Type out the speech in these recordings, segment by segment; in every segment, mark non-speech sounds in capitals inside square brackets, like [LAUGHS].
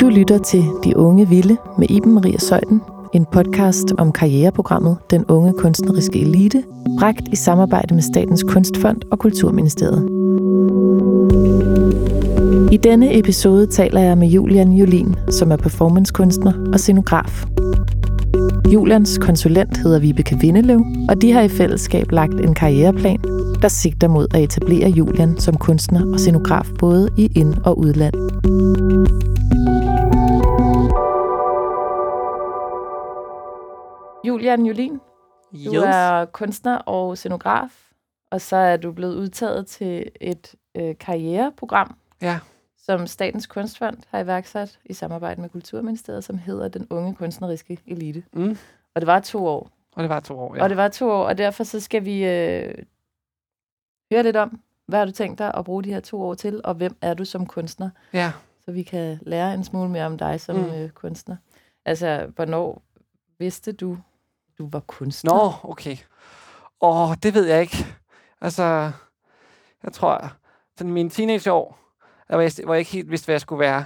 Du lytter til De Unge Vilde med Iben Maria Søjden, en podcast om karriereprogrammet Den Unge Kunstneriske Elite, bragt i samarbejde med Statens Kunstfond og Kulturministeriet. I denne episode taler jeg med Julian Jolin, som er performancekunstner og scenograf. Julians konsulent hedder Vibeke Vindelev, og de har i fællesskab lagt en karriereplan, der sigter mod at etablere Julian som kunstner og scenograf både i ind- og udland. Julian Jolin, du Yes. er kunstner og scenograf, og så er du blevet udtaget til et øh, karriereprogram, Ja. som Statens Kunstfond har iværksat i samarbejde med Kulturministeriet, som hedder Den Unge Kunstneriske Elite. Mm. Og det var to år. Og det var to år, Ja. Og det var to år, og derfor så skal vi øh, høre lidt om, hvad har du tænkt dig at bruge de her to år til, og hvem er du som kunstner, ja. så vi kan lære en smule mere om dig som mm. øh, kunstner. Altså, hvornår vidste du, du var kunstner? Nå, okay. Åh, det ved jeg ikke. Altså, jeg tror, sådan mine teenageår, der var jeg, hvor jeg ikke helt vidste, hvad jeg skulle være.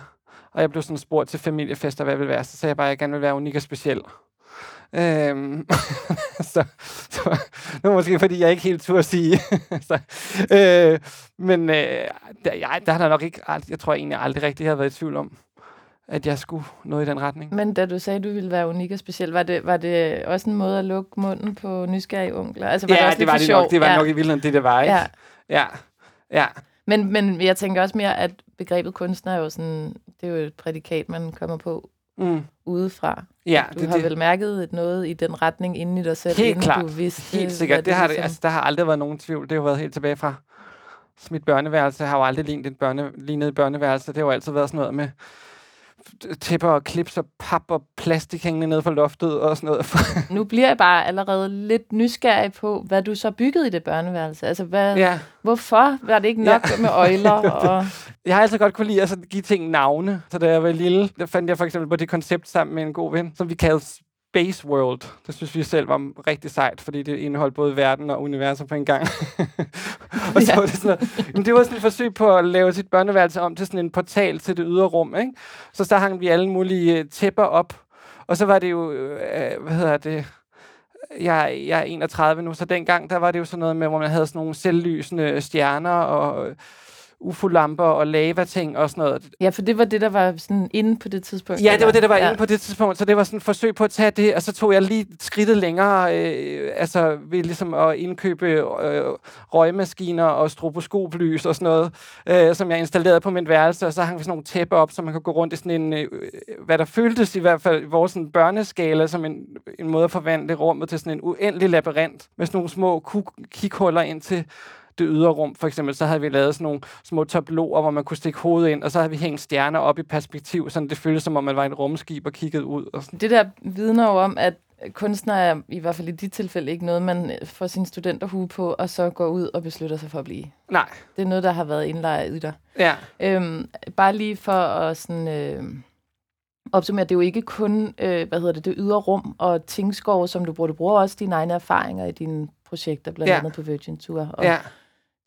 Og jeg blev sådan spurgt til familiefester, hvad jeg ville være. Så sagde jeg bare, at jeg gerne ville være unik og speciel. Øhm, [LAUGHS] så, så det var måske, fordi jeg ikke helt turde sige. [LAUGHS] så, øh, men øh, der, jeg, der har der nok ikke, jeg tror egentlig aldrig rigtig, har været i tvivl om, at jeg skulle noget i den retning. Men da du sagde, at du ville være unik og speciel, var det, var det også en måde at lukke munden på nysgerrige onkler? Altså, var ja, det, også det var det nok. Det var ja. nok i virkeligheden det, det var, ikke? Ja. Ja, ja. Men, men jeg tænker også mere, at begrebet kunstner er jo sådan, det er jo et prædikat, man kommer på Mm. udefra. Ja, Du det, har det, vel mærket et noget i den retning inden i dig selv, Helt inden klart. du vidste, helt sikkert. Det har det, ligesom- altså, der har aldrig været nogen tvivl. Det har jo været helt tilbage fra så mit børneværelse. har jo aldrig lignet et, børne, lignet et børneværelse. Det har jo altid været sådan noget med tæpper og klips og pap og plastik hængende nede fra loftet og sådan noget. [LAUGHS] Nu bliver jeg bare allerede lidt nysgerrig på, hvad du så byggede i det børneværelse. Altså, hvad, ja. hvorfor var det ikke nok ja. med øjler? [LAUGHS] Og, Jeg har altid godt kunne lide at sådan give ting navne. Så da jeg var lille, der fandt jeg for eksempel på det koncept sammen med en god ven, som vi kaldte Space World. Det synes vi selv var rigtig sejt, fordi det indeholdt både verden og universet på en gang. [LAUGHS] og så Ja. var det sådan noget. Men det var sådan et forsøg på at lave sit børneværelse om til sådan en portal til det ydre rum. Ikke? Så der hang vi alle mulige øh, tæpper op. Og så var det jo, øh, hvad hedder det, jeg, jeg er 31 nu, så dengang, der var det jo sådan noget med, hvor man havde sådan nogle selvlysende stjerner og UFO-lamper og lava-ting og sådan noget. ja, for det var det, der var sådan inde på det tidspunkt. Ja, det var det, der var ja. inde på det tidspunkt, så det var sådan et forsøg på at tage det, og så tog jeg lige skridtet længere, øh, altså ved ligesom at indkøbe øh, røgmaskiner og stroboskoplys og sådan noget, øh, som jeg installerede på mit værelse, og så hang vi sådan nogle tæpper op, så man kunne gå rundt i sådan en, øh, hvad der føltes i hvert fald vores sådan børneskala, som en, en måde at forvandle rummet til sådan en uendelig labyrint, med sådan nogle små kikhuller ind til det ydre rum. For eksempel, så havde vi lavet sådan nogle små tabloer, hvor man kunne stikke hovedet ind, og så havde vi hængt stjerner op i perspektiv, så det føltes som om, man var et rumskib og kiggede ud. Og sådan. Det der vidner jo om, at kunstner er i hvert fald i dit tilfælde ikke noget, man får sin studenterhue på, og så går ud og beslutter sig for at blive. Nej, Det er noget, der har været indlejret i dig. ja. Øhm, bare lige for at sådan, øh, opsummere, det er jo ikke kun øh, hvad hedder det, det ydre rum og tingskov, som du bruger. Du bruger også dine egne erfaringer i dine projekter, blandt Ja. andet på Virgin Tour. Og Ja,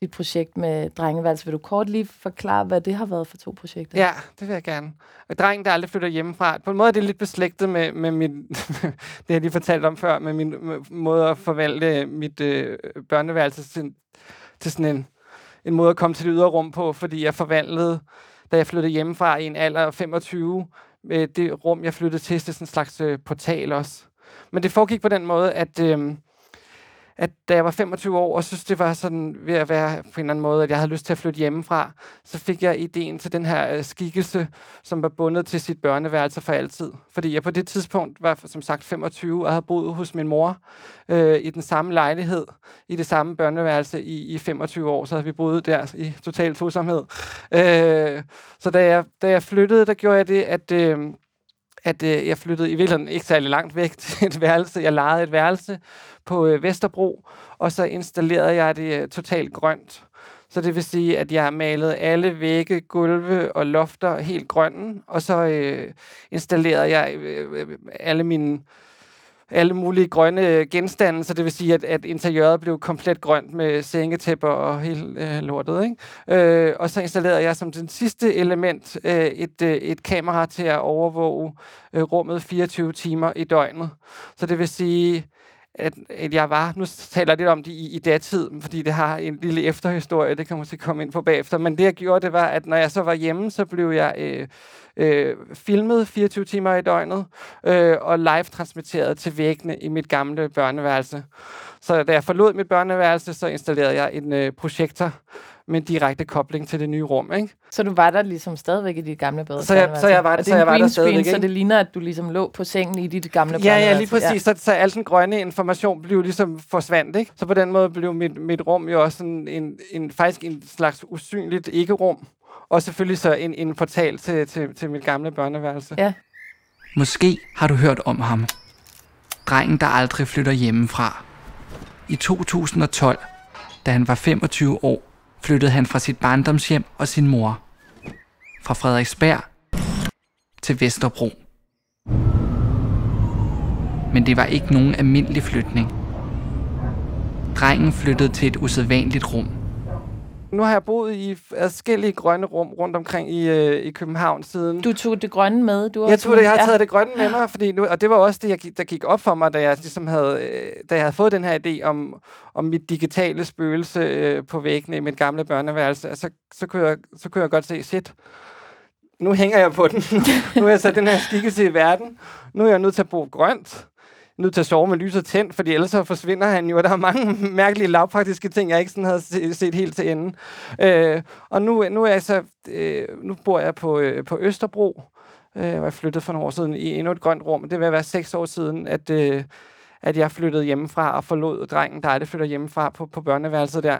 dit projekt med drengeværelse. Vil du kort lige forklare, hvad det har været for to projekter? ja, det vil jeg gerne. Og drengen, der aldrig flytter hjemmefra, på en måde er det lidt beslægtet med, med min, [LAUGHS] det jeg lige fortalte om før, med min med måde at forvalte mit øh, børneværelse til, til sådan en, en måde at komme til det ydre rum på, fordi jeg forvandlede, da jeg flyttede hjemmefra i en alder af 25, med øh, det rum, jeg flyttede til, til sådan en slags øh, portal også. Men det foregik på den måde, at, øh, at da jeg var 25 år, og synes, det var sådan ved at være på en eller anden måde, at jeg havde lyst til at flytte hjemmefra, så fik jeg ideen til den her øh, skikkelse, som var bundet til sit børneværelse for altid. Fordi jeg på det tidspunkt var som sagt 25 og havde boet hos min mor øh, i den samme lejlighed, i det samme børneværelse i, i 25 år. Så havde vi boet der i total tosomhed. Øh, så da jeg, da jeg flyttede, der gjorde jeg det, at... Øh, at øh, jeg flyttede i virkeligheden ikke særlig langt væk [LAUGHS] til et værelse. Jeg lejede et værelse på øh, Vesterbro, og så installerede jeg det øh, totalt grønt. Så det vil sige, at jeg malede alle vægge, gulve og lofter helt grønne, og så øh, installerede jeg øh, øh alle mine alle mulige grønne øh, genstande, så det vil sige, at, at interiøret blev komplet grønt med sengetæpper og hele øh, lortet. Ikke? Øh, og så installerede jeg som den sidste element øh, et, øh, et kamera til at overvåge øh, rummet 24 timer i døgnet. Så det vil sige, at, at jeg var, nu taler jeg lidt om det i, i datid, fordi det har en lille efterhistorie, det kan man at komme ind på bagefter, men det jeg gjorde, det var, at når jeg så var hjemme, så blev jeg øh, øh, filmet 24 timer i døgnet, øh, og live transmitteret til væggene i mit gamle børneværelse. Så da jeg forlod mit børneværelse, så installerede jeg en øh, projektor, med en direkte kobling til det nye rum, ikke? Så du var der ligesom stadigvæk i dit gamle bad? Så jeg, så jeg var, der, så jeg var der stadigvæk, ikke? Så det ligner, at du ligesom lå på sengen i dit gamle Ja, ja, lige præcis. Ja. Så, så al den grønne information blev ligesom forsvandt, ikke? Så på den måde blev mit, mit rum jo også sådan en, en, faktisk en slags usynligt ikke-rum. Og selvfølgelig så en, en portal til, til, til mit gamle børneværelse. Ja. Måske har du hørt om ham. Drengen, der aldrig flytter hjemmefra. I 2012, da han var 25 år, flyttede han fra sit barndomshjem og sin mor. Fra Frederiksberg til Vesterbro. Men det var ikke nogen almindelig flytning. Drengen flyttede til et usædvanligt rum. Nu har jeg boet i forskellige grønne rum rundt omkring i, øh, i København siden. Du tog det grønne med? Du jeg, tog det, jeg har taget det grønne med mig, fordi nu, og det var også det, jeg, der gik op for mig, da jeg, ligesom havde, øh, da jeg havde fået den her idé om, om mit digitale spøgelse øh, på væggene i mit gamle børneværelse. Så, så, kunne jeg, så kunne jeg godt se, shit, nu hænger jeg på den. [LAUGHS] nu er jeg sat den her skikkelse i verden. Nu er jeg nødt til at bo grønt nødt til at sove med lyset tændt, fordi ellers så forsvinder han jo. Og der er mange [LAUGHS] mærkelige lavpraktiske ting, jeg ikke sådan havde set helt til enden. Øh, og nu, nu, er jeg så, øh, nu bor jeg på, øh, på Østerbro, øh, hvor jeg flyttede for nogle år siden i endnu et grønt rum. Det vil være seks år siden, at, øh, at jeg flyttede hjemmefra og forlod drengen, der aldrig flytter hjemmefra på, på børneværelset der.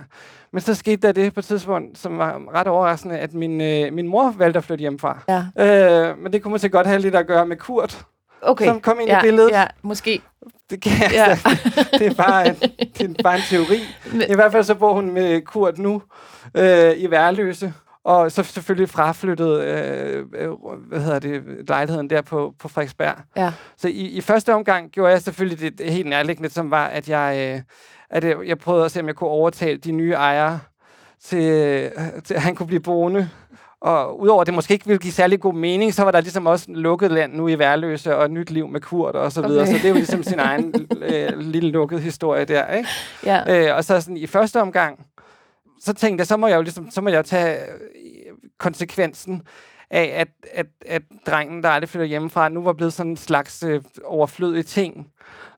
Men så skete der det på et tidspunkt, som var ret overraskende, at min, øh, min mor valgte at flytte hjemmefra. Ja. Øh, men det kunne man så godt have lidt at gøre med Kurt, okay. som kom ind ja, i billedet. Ja, måske. Det, kan ja. det, er bare en, det er bare en teori. I hvert fald så bor hun med Kurt nu øh, i Værløse. Og så selvfølgelig fraflyttet øh, øh, hvad hedder det, lejligheden der på, på Frederiksberg. Ja. Så i, i første omgang gjorde jeg selvfølgelig det, det helt nærliggende, som var, at jeg, øh, at jeg prøvede at se, om jeg kunne overtale de nye ejere til, øh, til at han kunne blive boende og udover at det måske ikke ville give særlig god mening, så var der ligesom også lukket land nu i Værløse og nyt liv med Kurt og så videre. Okay. Så det er jo ligesom sin egen [LAUGHS] øh, lille lukket historie der, ikke? Ja. Øh, og så sådan i første omgang, så tænkte jeg, så må jeg jo ligesom, så må jeg tage øh, konsekvensen af, at, at, at drengen, der aldrig flytter hjemmefra, nu var blevet sådan en slags øh, overflødig ting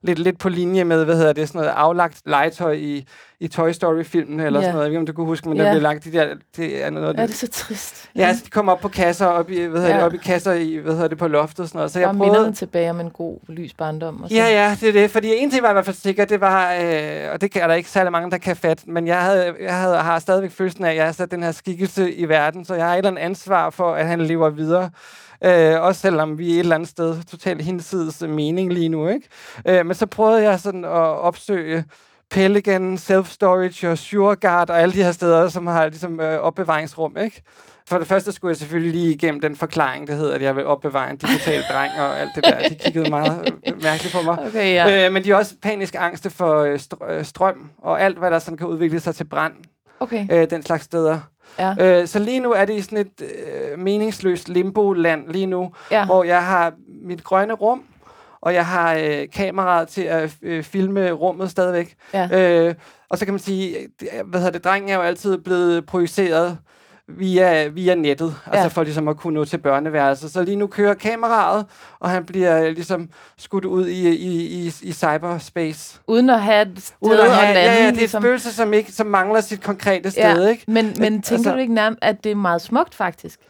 lidt, lidt på linje med, hvad hedder det, sådan noget aflagt legetøj i, i Toy Story-filmen, eller yeah. sådan noget. Jeg ved ikke, om du kunne huske, men yeah. der blev lagt de der... Det er noget, ja, det er så trist. Ja, så de kommer op på kasser, op i, hvad hedder ja. det, op i kasser i, hvad hedder det, på loftet og sådan noget. Så jeg og prøvede... minder tilbage om en god lys barndom. Og så. Ja, ja, det er det. Fordi en ting var i hvert fald sikkert, det var, øh, og det er der ikke særlig mange, der kan fatte, men jeg, havde, jeg havde, har stadigvæk følelsen af, at jeg har sat den her skikkelse i verden, så jeg har et eller andet ansvar for, at han lever videre. Øh, også selvom vi er et eller andet sted totalt hinsides mening lige nu. Ikke? Øh, men så prøvede jeg sådan at opsøge Pelican, Self-Storage og SureGuard og alle de her steder, som har ligesom øh, opbevaringsrum. Ikke? For det første skulle jeg selvfølgelig lige igennem den forklaring, der hedder, at jeg vil opbevare en digital dreng og alt det der. De kiggede meget øh, mærkeligt på mig. Okay, ja. øh, men de er også panisk angste for øh, øh, strøm og alt, hvad der sådan kan udvikle sig til brand. Okay. Øh, den slags steder. Ja. Øh, så lige nu er det i sådan et øh, meningsløst limbo-land lige nu, ja. hvor jeg har mit grønne rum, og jeg har øh, kameraet til at øh, filme rummet stadigvæk. Ja. Øh, og så kan man sige, hvad hedder det, drengen er jo altid blevet projiceret via, via nettet, ja. altså for ligesom at kunne nå til børneværelset. Så lige nu kører kameraet, og han bliver ligesom skudt ud i, i, i, i cyberspace. Uden at have et sted Uden at, have, lande. Ja, ja, det er ligesom. et spøgelse, som, ikke, som mangler sit konkrete sted. Ja, ikke? Men, men tænker altså, du ikke nærmest, at det er meget smukt faktisk?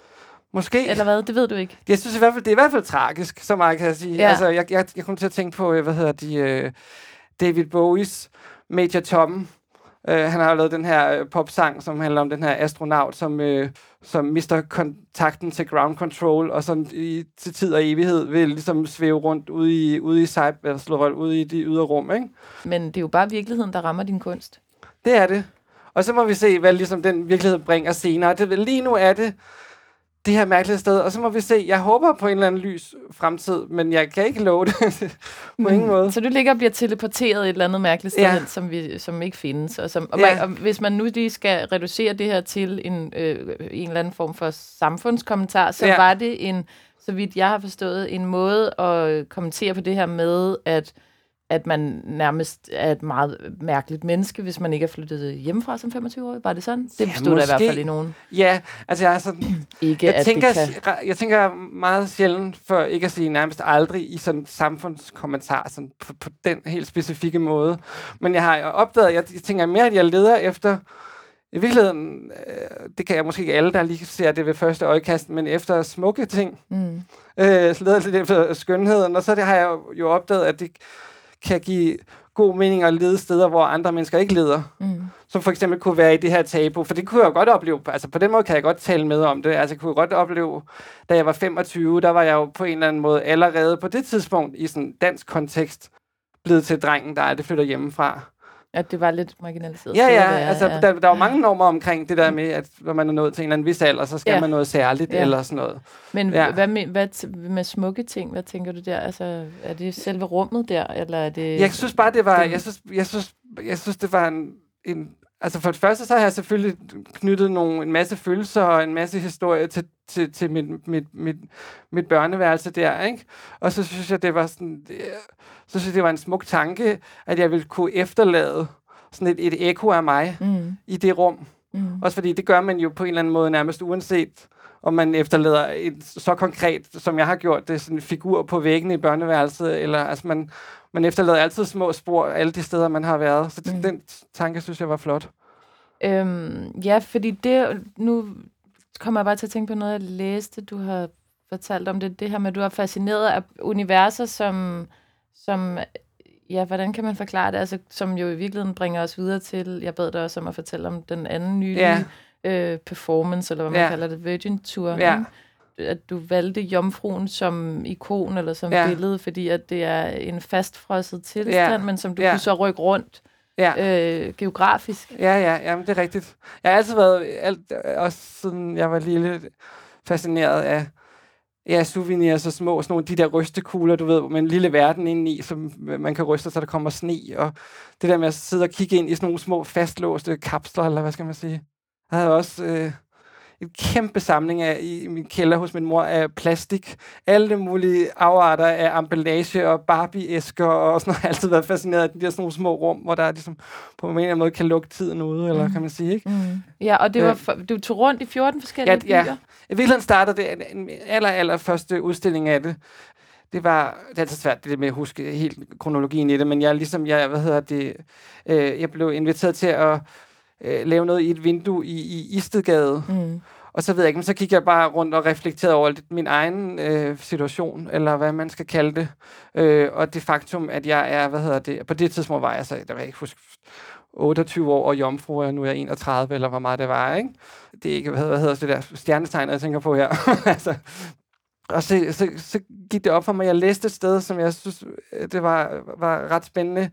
Måske. Eller hvad? Det ved du ikke. Jeg synes i hvert fald, det er i hvert fald tragisk, så meget kan jeg sige. Ja. Altså, jeg, jeg, jeg kom til at tænke på, øh, hvad hedder de, uh, David Bowies Major Tom, Uh, han har lavet den her uh, popsang, som handler om den her astronaut, som, uh, som mister kontakten til ground control, og sådan i, til tid og evighed vil ligesom svæve rundt ude i, ude i cyber, eller slå ude i de ydre rum, ikke? Men det er jo bare virkeligheden, der rammer din kunst. Det er det. Og så må vi se, hvad ligesom den virkelighed bringer senere. Det, lige nu er det det her mærkelige sted, og så må vi se. Jeg håber på en eller anden lys fremtid, men jeg kan ikke love det [LAUGHS] på ingen måde. Så du ligger og bliver teleporteret et eller andet mærkeligt sted, Ja. ja. som, vi, som ikke findes. Og, som, og, Ja. og hvis man nu lige skal reducere det her til en, øh, en eller anden form for samfundskommentar, så Ja. ja. var det en, så vidt jeg har forstået, en måde at kommentere på det her med, at at man nærmest er et meget mærkeligt menneske, hvis man ikke er flyttet hjemmefra som 25-årig. Var det sådan? Det Ja, stod der i hvert fald i nogen. Ja, altså jeg er sådan... [CLEARS THROAT] Ikke, Jeg at tænker, det kan... jeg tænker meget sjældent, for ikke at sige nærmest aldrig, i sådan en samfundskommentar sådan på, på den helt specifikke måde. Men jeg har opdaget, jeg, jeg tænker mere, at jeg leder efter, i virkeligheden, øh, det kan jeg måske ikke alle, der lige ser det ved første øjekast, men efter smukke ting, Mm. øh, så leder jeg lidt efter skønheden, og så det har jeg jo- jo opdaget, at det kan give god mening at lede steder, hvor andre mennesker ikke leder Mm. som for eksempel kunne være i det her tabu, for det kunne jeg jo godt opleve, altså på den måde kan jeg godt tale med om det, altså jeg kunne godt opleve, da jeg var 25, der var jeg jo på en eller anden måde allerede på det tidspunkt i sådan dansk kontekst blevet til drengen, der aldrig flytter hjemmefra. At det var lidt marginaliseret. Ja, ja, altså der, der er jo mange normer omkring det der med, at når man er nået til en eller anden vis alder, så skal Ja. man noget særligt Ja. eller sådan noget. Men Ja. ja. hvad, med, hvad t- med smukke ting, hvad tænker du der? Altså, er det selve rummet der, eller er det... Jeg synes bare, det var, jeg synes, jeg synes, jeg synes det var en, en Altså for det første, så har jeg selvfølgelig knyttet nogle, en masse følelser og en masse historie til, til, til mit, mit, mit, mit børneværelse der, ikke? Og så synes jeg, det var sådan, det, så synes jeg, det var en smuk tanke, at jeg ville kunne efterlade sådan et, et ekko af mig Mm, i det rum. mm, Også fordi det gør man jo på en eller anden måde nærmest uanset, om man efterlader et så konkret, som jeg har gjort, det er sådan en figur på væggen i børneværelset, eller altså man, man efterlader altid små spor alle de steder, man har været. Så det, mm. den tanke, synes jeg var flot. Øhm, ja, fordi det, nu kommer jeg bare til at tænke på noget, jeg læste, du har fortalt om det, det her med, at du er fascineret af universer, som, som ja, hvordan kan man forklare det, altså, som jo i virkeligheden bringer os videre til, jeg bad dig også om at fortælle om den anden nye Ja. øh, performance, eller hvad man Ja. kalder det, Virgin Tour, Ja. ikke? at du valgte jomfruen som ikon eller som Ja. billede, fordi at det er en fastfrosset tilstand, Ja. men som du Ja. kunne så rykke rundt Ja. øh, geografisk. Ja, ja, jamen, det er rigtigt. Jeg har altid været, alt, også siden jeg var lille, fascineret af ja, souvenirs så små, sådan nogle de der rystekugler, du ved, med en lille verden indeni, som man kan ryste, så der kommer sne, og det der med at sidde og kigge ind i sådan nogle små fastlåste kapsler, eller hvad skal man sige. Jeg havde også øh, en kæmpe samling af, i min kælder hos min mor af plastik. Alle mulige afarter af emballage og Barbie-æsker og sådan noget. Jeg har altid været fascineret af de der sådan nogle små rum, hvor der ligesom på en eller anden måde kan lukke tiden ude, eller Mhm. kan man sige, ikke? Mm. Ja, og det Ja. var for, du tog rundt i 14 forskellige Ja, ja. byer. I virkeligheden startede det en, aller, aller første udstilling af det. Det var, det er altid svært det med at huske helt kronologien i det, men jeg ligesom, jeg, hvad hedder det, øh, jeg blev inviteret til at øh, lave noget i et vindue i, i Istedgade. Mm. Og så ved jeg ikke, men så gik jeg bare rundt og reflekterede over lidt min egen øh, situation, eller hvad man skal kalde det. Øh, og det faktum, at jeg er, hvad hedder det, på det tidspunkt var jeg så, der vil jeg ikke huske, 28 år og jomfru, og nu er jeg 31, eller hvor meget det var, ikke? Det er ikke, hvad hedder, hvad hedder det der stjernetegn, jeg tænker på her. [LAUGHS] altså, og så, så, så gik det op for mig, jeg læste et sted, som jeg synes, øh, det var, var ret spændende,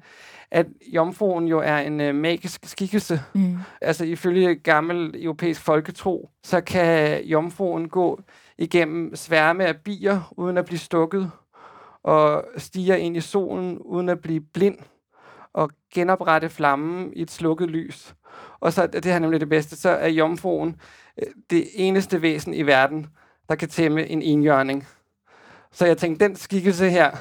at jomfruen jo er en øh, magisk skikkelse. Mm. Altså ifølge gammel europæisk folketro, så kan jomfruen gå igennem sværme af bier, uden at blive stukket, og stiger ind i solen, uden at blive blind, og genoprette flammen i et slukket lys. Og så, det her er nemlig det bedste, så er jomfruen øh, det eneste væsen i verden, der kan tæmme en enhjørning. Så jeg tænkte, den skikkelse her,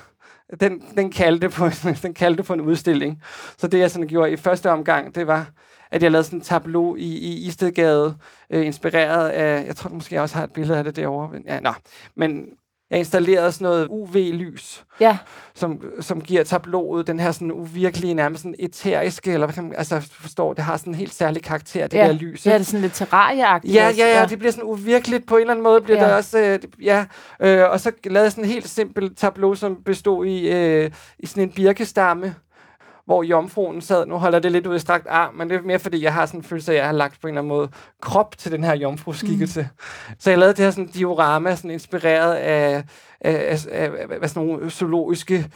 den, den, kaldte på, [LAUGHS] den kaldte på en udstilling. Så det, jeg sådan gjorde i første omgang, det var, at jeg lavede sådan en tableau i, i Istedgade, øh, inspireret af, jeg tror måske jeg også har et billede af det derovre. Ja, nå. Men jeg installerede sådan noget UV-lys, Ja, som, som giver tableauet den her sådan uvirkelige, nærmest sådan eteriske, eller hvad kan man, altså forstår, det har sådan en helt særlig karakter, det Ja. der lys. ja, det er sådan lidt terrarieagtigt. Ja, også. ja, ja, det bliver sådan uvirkeligt på en eller anden måde. Bliver Ja. ja. der også, øh, ja, øh, og så lavede jeg sådan en helt simpel tableau, som bestod i, øh, i sådan en birkestamme, hvor jomfruen sad. Nu holder det lidt ud i strakt arm, men det er mere fordi, jeg har sådan en følelse af, at jeg har lagt på en eller anden måde krop til den her jomfruskikkelse. Mm. Så jeg lavede det her sådan diorama, sådan inspireret af, af, af, af, af, sådan nogle zoologiske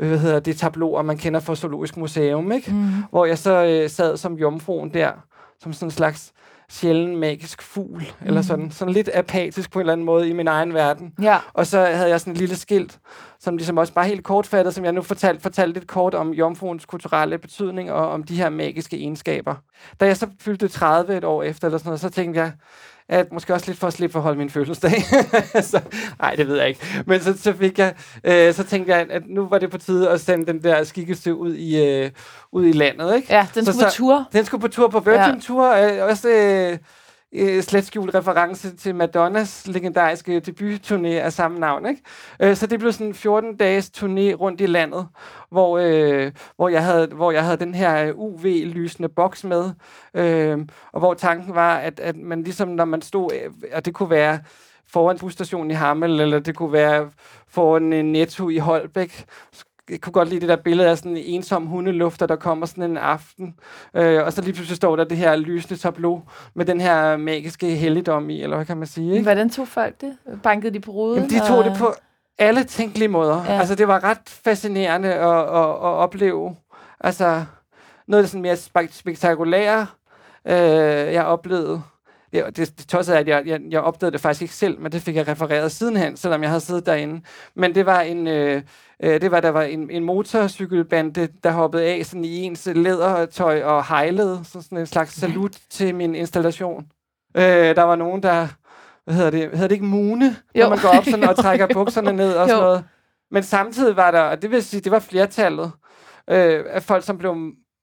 øh, hvad hedder det, tableauer, man kender fra Zoologisk Museum, ikke? Mm. hvor jeg så øh, sad som jomfruen der, som sådan en slags sjælden magisk fugl, mm. eller sådan, sådan lidt apatisk på en eller anden måde i min egen verden. Ja. Og så havde jeg sådan et lille skilt, som ligesom også bare helt kortfattet, som jeg nu fortalte, fortalte lidt kort om jomfruens kulturelle betydning og om de her magiske egenskaber. Da jeg så fyldte 30 et år efter, eller sådan noget, så tænkte jeg, at måske også lidt for at slippe for at holde min fødselsdag. [LAUGHS] så, nej, det ved jeg ikke. Men så, så, fik jeg, øh, så tænkte jeg, at nu var det på tide at sende den der skikkelse ud i, øh, ud i landet. Ikke? Ja, den så, skulle på tur. Den skulle på tur på Virgin ja. Tour. Øh, også øh, øh, slet skjult reference til Madonnas legendariske debutturné af samme navn. Ikke? Øh, så det blev sådan en 14-dages turné rundt i landet, hvor, øh, hvor, jeg havde, hvor jeg havde den her øh, UV-lysende boks med, øh, og hvor tanken var, at, at man ligesom, når man stod, øh, og det kunne være foran busstationen i Hammel, eller det kunne være foran en netto i Holbæk, jeg kunne godt lide det der billede af sådan en ensom hundelufter, der kommer sådan en aften, øh, og så lige pludselig står der det her lysende tableau med den her magiske helligdom i, eller hvad kan man sige? Ikke? Hvordan tog folk det? Bankede de på ruden? Jamen, de tog og... det på alle tænkelige måder. Ja. Altså, det var ret fascinerende at, at, at opleve. Altså, noget af det sådan mere spektakulære, øh, jeg oplevede. Det, det, det tossede at jeg, jeg, jeg opdagede det faktisk ikke selv, men det fik jeg refereret sidenhen, selvom jeg havde siddet derinde. Men det var en... Øh, Øh, det var, der var en, en motorcykelbande, der hoppede af sådan i ens lædertøj og hejlede, så sådan en slags salut til min installation. Øh, der var nogen, der, hvad hedder det, hedder det ikke mune, jo. når man går op sådan og [LAUGHS] trækker bukserne ned og sådan noget. Men samtidig var der, og det vil sige, det var flertallet øh, af folk, som blev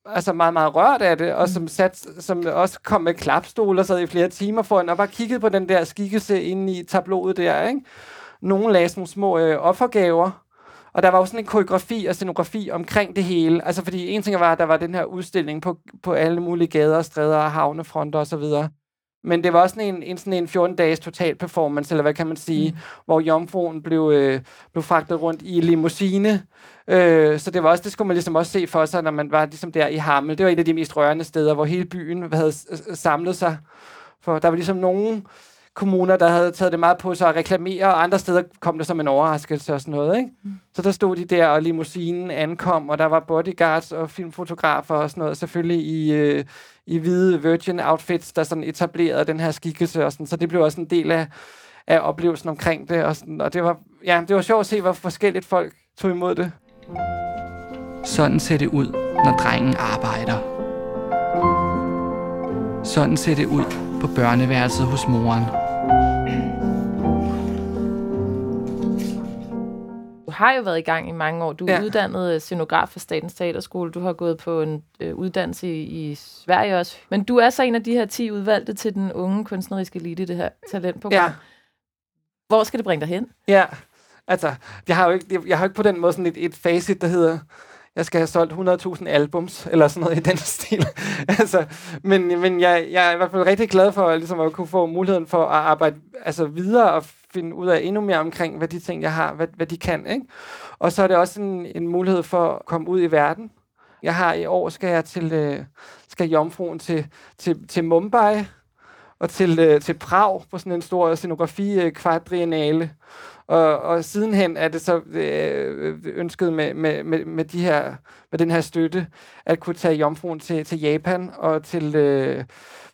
altså meget, meget rørt af det, og som, sat, som også kom med klapstol og sad i flere timer foran, og bare kiggede på den der skikkelse inde i tabloet der, ikke? Nogle lagde sådan nogle små øh, offergaver, og der var jo sådan en koreografi og scenografi omkring det hele. Altså fordi en ting var, at der var den her udstilling på, på alle mulige gader, stræder og havnefronter osv. Men det var også sådan en, en, sådan en 14-dages total performance, eller hvad kan man sige, mm. hvor jomfruen blev, øh, blev fragtet rundt i limousine. Øh, så det var også, det skulle man ligesom også se for sig, når man var ligesom der i Hammel. Det var et af de mest rørende steder, hvor hele byen havde samlet sig. For der var ligesom nogen kommuner, der havde taget det meget på sig at reklamere, og andre steder kom det som en overraskelse og sådan noget. Ikke? Mm. Så der stod de der, og limousinen ankom, og der var bodyguards og filmfotografer og sådan noget, selvfølgelig i, øh, i hvide Virgin outfits, der sådan etablerede den her skikkelse. Og sådan. Så det blev også en del af, af oplevelsen omkring det. Og, sådan. og det, var, ja, det var sjovt at se, hvor forskelligt folk tog imod det. Sådan ser det ud, når drengen arbejder. Sådan ser det ud på børneværelset hos moren. Har jo været i gang i mange år. Du er ja. uddannet scenograf fra Statens Teaterskole. Du har gået på en øh, uddannelse i, i Sverige også. Men du er så en af de her 10 udvalgte til den unge kunstneriske elite i det her talentprogram. Ja. Hvor skal det bringe dig hen? Ja, altså, jeg har jo ikke, jeg har ikke på den måde sådan et, et facit, der hedder, jeg skal have solgt 100.000 albums, eller sådan noget i den [LAUGHS] stil. altså, men men jeg, jeg er i hvert fald rigtig glad for ligesom, at kunne få muligheden for at arbejde altså, videre og finde ud af endnu mere omkring, hvad de ting, jeg har, hvad, hvad de kan. Ikke? Og så er det også en, en mulighed for at komme ud i verden. Jeg har i år, skal jeg til, øh, skal jomfruen til, til, til Mumbai og til, øh, til Prag på sådan en stor scenografi-kvadrianale. Og, og sidenhen er det så øh, ønsket med, med, med, med, de her, med den her støtte, at kunne tage jomfruen til, til Japan og til, øh,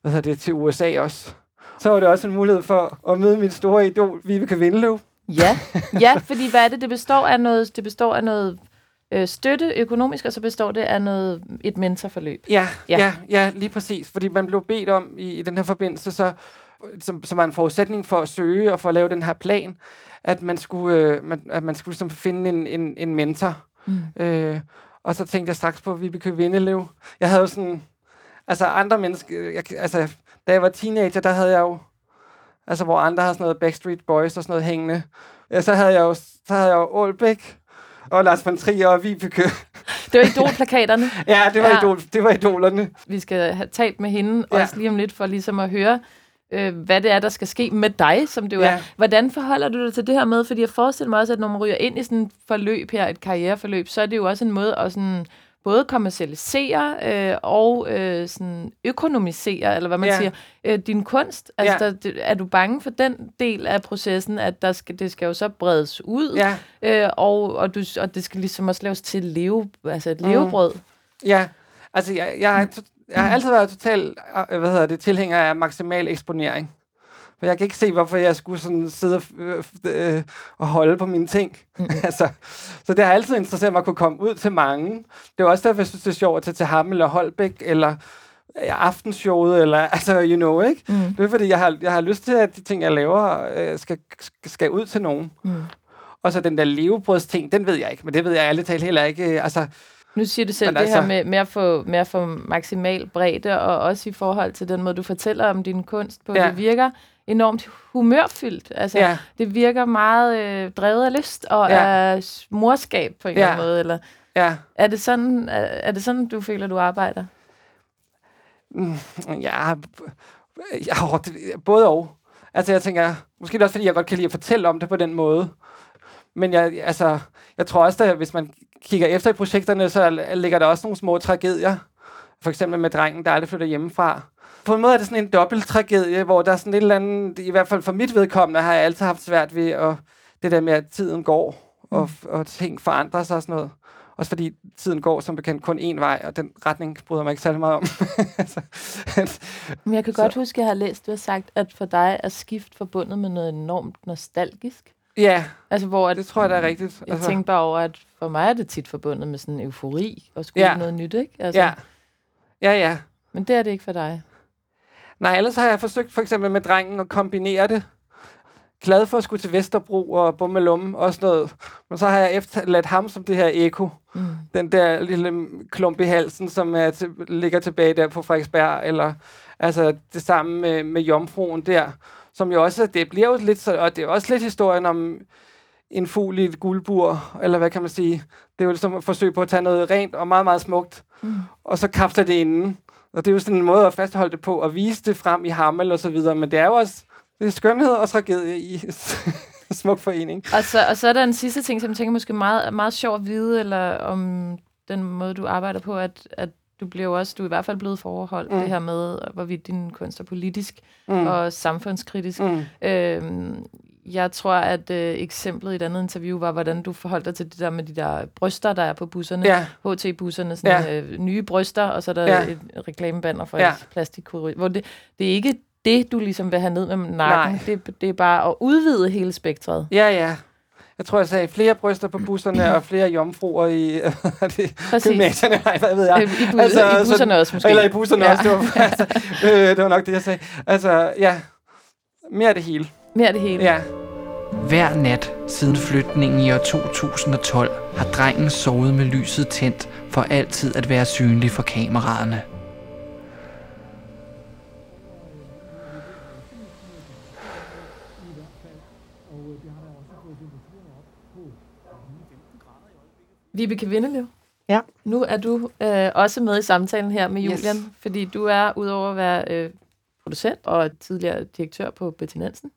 hvad hedder det, til USA også så var det også en mulighed for at møde min store idol, Vibeke Vindeløv. Ja, ja, [LAUGHS] fordi hvad er det? Det består af noget, det består af noget øh, støtte økonomisk, og så består det af noget, et mentorforløb. Ja, ja, ja, ja lige præcis. Fordi man blev bedt om i, i den her forbindelse, så, som, som var en forudsætning for at søge og for at lave den her plan, at man skulle, øh, man, at man skulle ligesom finde en, en, en mentor. Mm. Øh, og så tænkte jeg straks på Vibeke Vindelev. Jeg havde jo sådan, altså andre mennesker, jeg, altså da jeg var teenager, der havde jeg jo, altså hvor andre har sådan noget Backstreet Boys og sådan noget hængende, ja, så havde jeg jo, så havde jeg jo Aalbæk, og Lars von Trier og Vibeke. Det var idolplakaterne. [LAUGHS] ja, det var, ja. Idol, det var idolerne. Vi skal have talt med hende ja. også lige om lidt, for ligesom at høre, øh, hvad det er, der skal ske med dig, som det jo ja. er. Hvordan forholder du dig til det her med? Fordi jeg forestiller mig også, at når man ryger ind i sådan et forløb her, et karriereforløb, så er det jo også en måde at sådan både kommercialisere øh, og øh, sådan økonomisere, eller hvad man ja. siger, øh, din kunst. Altså, ja. der, er du bange for den del af processen, at der skal, det skal jo så bredes ud, ja. øh, og, og, du, og det skal ligesom også laves til leve, altså et levebrød? Mm. Ja, altså jeg, jeg, Jeg har altid været total, øh, hvad hedder det, tilhænger af maksimal eksponering. For jeg kan ikke se, hvorfor jeg skulle sådan sidde og, øh, øh, og holde på mine ting. Mm. [LAUGHS] altså, så det har altid interesseret mig at kunne komme ud til mange. Det er også derfor, jeg synes, det er sjovt at tage til Ham eller Holbæk, eller aftenshowet, eller [LAUGHS] altså, you know, ikke? Mm. Det er fordi, jeg har, jeg har lyst til, at de ting, jeg laver, øh, skal, skal ud til nogen. Mm. Og så den der levebrødsting, den ved jeg ikke, men det ved jeg ærligt talt heller ikke. Øh, altså, nu siger du selv Men det altså, her med, med, at få, med at få maksimal bredde, og også i forhold til den måde, du fortæller om din kunst på. Ja. Det virker enormt humørfyldt. Altså, ja. Det virker meget øh, drevet af lyst og ja. af morskab på en ja. eller anden måde. Eller, ja. er, det sådan, er, er det sådan, du føler, du arbejder? Mm, ja, ja, både og. Altså, jeg tænker, måske det også, fordi jeg godt kan lide at fortælle om det på den måde. Men jeg, altså, jeg tror også, at hvis man kigger efter i projekterne, så ligger der også nogle små tragedier. For eksempel med drengen, der aldrig flytter hjemmefra. På en måde er det sådan en dobbelt tragedie, hvor der er sådan et eller andet, i hvert fald for mit vedkommende, har jeg altid haft svært ved at, det der med, at tiden går, og, mm. og ting forandrer sig og sådan noget. Også fordi tiden går som bekendt kun én vej, og den retning bryder mig ikke særlig meget om. [LAUGHS] Men jeg kan så. godt huske, at jeg har læst, du har sagt, at for dig er skift forbundet med noget enormt nostalgisk. Ja, altså, hvor at, det tror jeg, der er rigtigt. Jeg altså. tænker bare over, at for mig er det tit forbundet med sådan en eufori og skulle ja. noget nyt, ikke? Altså, ja. Ja, ja. Men det er det ikke for dig. Nej, ellers har jeg forsøgt for eksempel med drengen at kombinere det. Glad for at skulle til Vesterbro og Bummelum og sådan noget. Men så har jeg efterladt ham som det her eko. Mm. Den der lille klump i halsen, som er til, ligger tilbage der på Frederiksberg. Eller altså det samme med, med jomfruen der som jo også, det bliver jo lidt, så, og det er også lidt historien om en fugl i et guldbur, eller hvad kan man sige. Det er jo ligesom et forsøg på at tage noget rent og meget, meget smukt, mm. og så kapsle det inden. Og det er jo sådan en måde at fastholde det på, og vise det frem i hammel og så videre, men det er jo også det er skønhed og tragedie i [LAUGHS] smuk forening. Og så, og så er der en sidste ting, som jeg tænker måske meget, meget sjov at vide, eller om den måde, du arbejder på, at, at du bliver jo også, du er i hvert fald blevet forholdt mm. det her med, hvorvidt din kunst er politisk mm. og samfundskritisk. Mm. Øhm, jeg tror, at øh, eksemplet i et andet interview var, hvordan du forholdt dig til det der med de der bryster, der er på busserne. Ja. HT-busserne, sådan ja. øh, nye bryster, og så er der ja. et reklamebanner for ja. et plastikkrydderi. Hvor det, det er ikke det, du ligesom vil have ned med nakken. Det, det er bare at udvide hele spektret. Ja, ja. Jeg tror, jeg sagde flere bryster på busserne og flere jomfruer i [LAUGHS] gymnasierne. Nej, hvad ved jeg. I, bu- altså, i busserne så, også måske. Eller i busserne ja. også. Det var, [LAUGHS] altså, øh, det var nok det, jeg sagde. Altså, ja. Mere af det hele. Mere det hele. Ja. Hver nat siden flytningen i år 2012 har drengen sovet med lyset tændt for altid at være synlig for kameraerne. Vibeke Vindelev. Ja. Nu er du øh, også med i samtalen her med Julian, yes. fordi du er, udover at være øh, producent og tidligere direktør på Betty Nansen,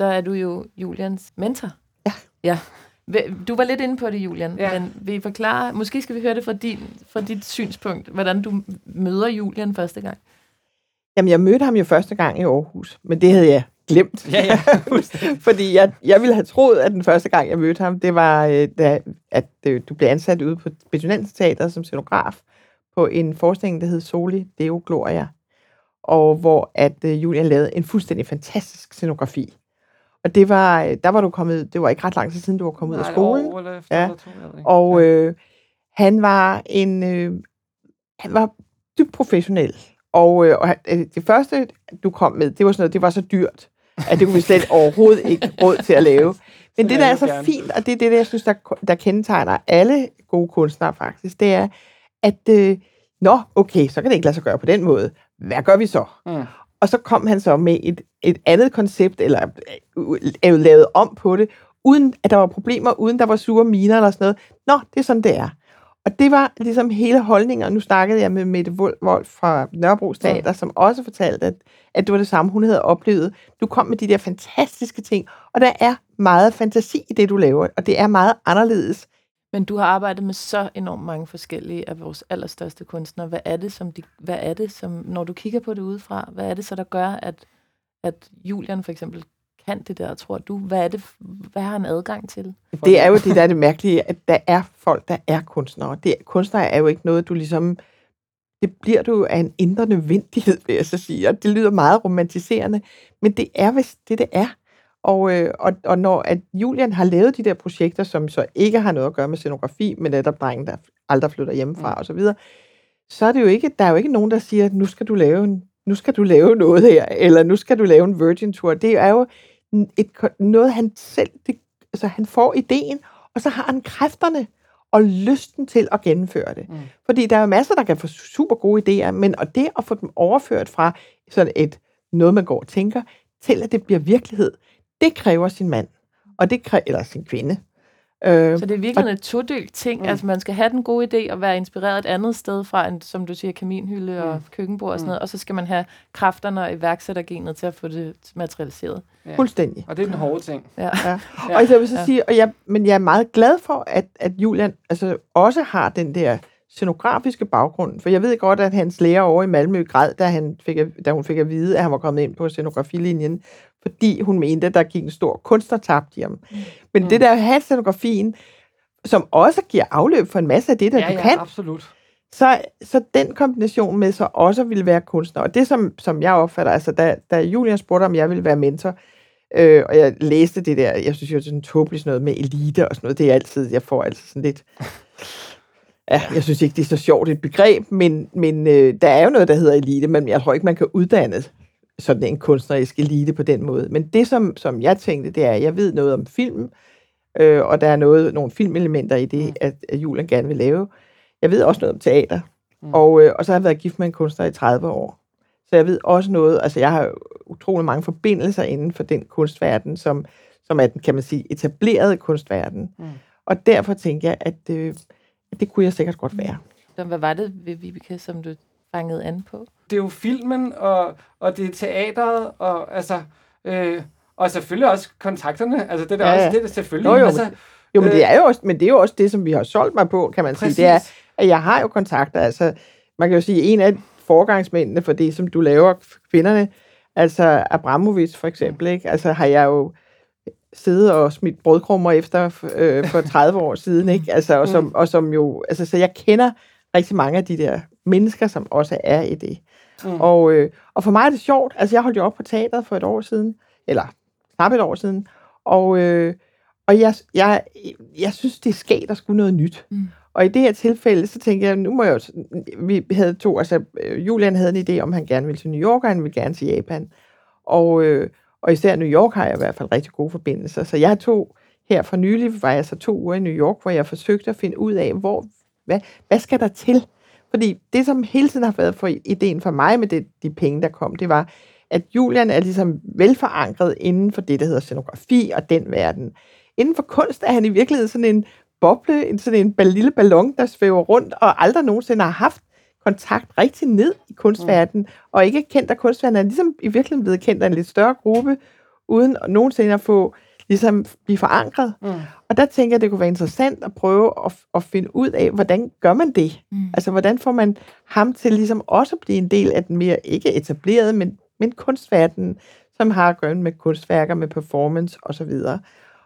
så er du jo Julians mentor. Ja. Ja. Du var lidt inde på det, Julian, ja. men vil I forklare, måske skal vi høre det fra, din, fra dit synspunkt, hvordan du møder Julian første gang? Jamen, jeg mødte ham jo første gang i Aarhus, men det havde jeg glemt. Ja, ja. [LAUGHS] Fordi jeg, jeg ville have troet, at den første gang, jeg mødte ham, det var, øh, da, at øh, du blev ansat ude på Betonens Teater som scenograf på en forestilling, der hed Soli Deo Gloria, og hvor at uh, Julian lavede en fuldstændig fantastisk scenografi. Og det var, der var du kommet, det var ikke ret lang tid siden, du var kommet Nej, ud af skolen. År, eller efter, ja. Eller to, og øh, han var en, øh, han var dybt professionel. Og, øh, og det første, du kom med, det var sådan noget, det var så dyrt at det kunne vi slet overhovedet ikke råd til at lave. [LAUGHS] Men det, der er så fint, og det er det, der, jeg synes, der, der kendetegner alle gode kunstnere faktisk, det er, at øh, nå, okay, så kan det ikke lade sig gøre på den måde. Hvad gør vi så? Mm. Og så kom han så med et, et andet koncept, eller øh, lavet om på det, uden at der var problemer, uden der var sure miner eller sådan noget. Nå, det er sådan, det er. Og det var ligesom hele holdningen, og nu snakkede jeg med Mette Vold fra Nørrebro Teater, som også fortalte, at, at det var det samme, hun havde oplevet. Du kom med de der fantastiske ting, og der er meget fantasi i det, du laver, og det er meget anderledes. Men du har arbejdet med så enormt mange forskellige af vores allerstørste kunstnere. Hvad er det, som de, hvad er det som, når du kigger på det udefra, hvad er det så, der gør, at, at Julian for eksempel kan det der, tror du? Hvad er det, hvad har han adgang til? Det er jo det, der er det mærkelige, at der er folk, der er kunstnere. Det, kunstnere er jo ikke noget, du ligesom det bliver du af en indre nødvendighed, vil jeg så sige. Og det lyder meget romantiserende, men det er vist det, det er. Og, øh, og, og når at Julian har lavet de der projekter, som så ikke har noget at gøre med scenografi, men netop drengen, der aldrig flytter hjemmefra mm. og så videre, så er det jo ikke, der er jo ikke nogen, der siger, nu skal du lave en, nu skal du lave noget her, eller nu skal du lave en Virgin Tour. Det er jo et, noget, han selv, det, altså han får ideen, og så har han kræfterne og lysten til at gennemføre det. Mm. Fordi der er jo masser, der kan få super gode idéer, men og det at få dem overført fra sådan et noget, man går og tænker, til at det bliver virkelighed, det kræver sin mand, og det kræver, eller sin kvinde. Øh, så det er virkelig og, en todelt ting. Mm. Altså, man skal have den gode idé og være inspireret et andet sted fra, en, som du siger, kaminhylde og mm. køkkenbord og sådan mm. noget, og så skal man have kræfterne og iværksættergenet til at få det materialiseret. Ja. Fuldstændig. Og det er den hårde ting. Ja. ja. Og jeg vil så ja. sige, og jeg, men jeg er meget glad for, at, at Julian altså, også har den der scenografiske baggrund. For jeg ved godt, at hans lærer over i Malmø græd, da, han fik da hun fik at vide, at han var kommet ind på scenografilinjen, fordi hun mente, at der gik en stor kunstnertabt i ham. Mm. Men mm. det der at have scenografien, som også giver afløb for en masse af det, der ja, du ja, kan. absolut. Så, så den kombination med så også ville være kunstner, og det som, som jeg opfatter, altså da, da Julian spurgte, om jeg ville være mentor, øh, og jeg læste det der, jeg synes jo, det er sådan tåbeligt noget med elite og sådan noget, det er altid, jeg får altid sådan lidt Ja, jeg synes ikke, det er så sjovt et begreb, men, men øh, der er jo noget, der hedder elite, men jeg tror ikke, man kan uddanne sådan en kunstnerisk elite på den måde. Men det, som, som jeg tænkte, det er, at jeg ved noget om film, øh, og der er noget, nogle filmelementer i det, mm. at, at Julian gerne vil lave. Jeg ved også noget om teater, mm. og, øh, og så har jeg været gift med en kunstner i 30 år. Så jeg ved også noget, altså jeg har utrolig mange forbindelser inden for den kunstverden, som, som er den, kan man sige, etablerede kunstverden. Mm. Og derfor tænker jeg, at øh, det kunne jeg sikkert godt være. Hvad var det ved Vibeke, som du fangede an på? Det er jo filmen, og, og det er teateret, og altså... Øh, og selvfølgelig også kontakterne. Altså, det er ja, også, det er det selvfølgelig. Jo, jo, altså, jo, men det er jo også, men det er jo også det, som vi har solgt mig på, kan man præcis. sige. Det er, at jeg har jo kontakter. Altså, man kan jo sige, en af forgangsmændene for det, som du laver kvinderne, altså Abramovic for eksempel, ikke? Altså har jeg jo siddet og smidt brødkrummer efter øh, for 30 år siden, ikke? Altså, og, som, mm. og som jo, altså, så jeg kender rigtig mange af de der mennesker, som også er i det. Mm. Og, øh, og for mig er det sjovt, altså jeg holdt jo op på teateret for et år siden, eller snart et år siden, og, øh, og jeg, jeg, jeg synes, det er sket, der skulle noget nyt. Mm. Og i det her tilfælde, så tænkte jeg, nu må jeg jo, vi havde to, altså Julian havde en idé om, han gerne ville til New York, og han ville gerne til Japan. Og, øh, og især New York har jeg i hvert fald rigtig gode forbindelser. Så jeg tog her for nylig, var jeg så to uger i New York, hvor jeg forsøgte at finde ud af, hvor, hvad, hvad skal der til? Fordi det, som hele tiden har været for ideen for mig med det, de penge, der kom, det var, at Julian er ligesom velforankret inden for det, der hedder scenografi og den verden. Inden for kunst er han i virkeligheden sådan en boble, en, sådan en lille ballon, der svæver rundt, og aldrig nogensinde har haft kontakt rigtig ned i kunstverdenen, mm. og ikke kendt af kunstverdenen, er ligesom i virkeligheden blevet kendt af en lidt større gruppe, uden nogensinde at få ligesom blive forankret. Mm. Og der tænker jeg, det kunne være interessant at prøve at, at finde ud af, hvordan gør man det? Mm. Altså, hvordan får man ham til ligesom også at blive en del af den mere, ikke etableret, men, men kunstverdenen, som har at gøre med kunstværker, med performance osv.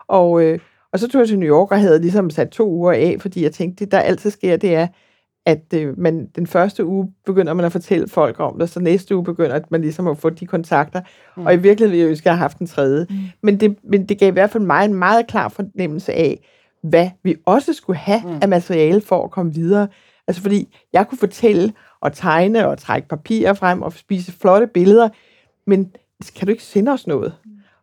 Og, øh, og så tog jeg til New York og havde ligesom sat to uger af, fordi jeg tænkte, det der altid sker, det er, at øh, man den første uge begynder man at fortælle folk om det, så næste uge begynder at man ligesom at få de kontakter, mm. og i virkeligheden ville jeg ønske, at jeg have haft en tredje. Mm. Men, det, men det gav i hvert fald mig en meget klar fornemmelse af, hvad vi også skulle have mm. af materiale for at komme videre. Altså fordi jeg kunne fortælle og tegne og trække papirer frem og spise flotte billeder, men kan du ikke sende os noget?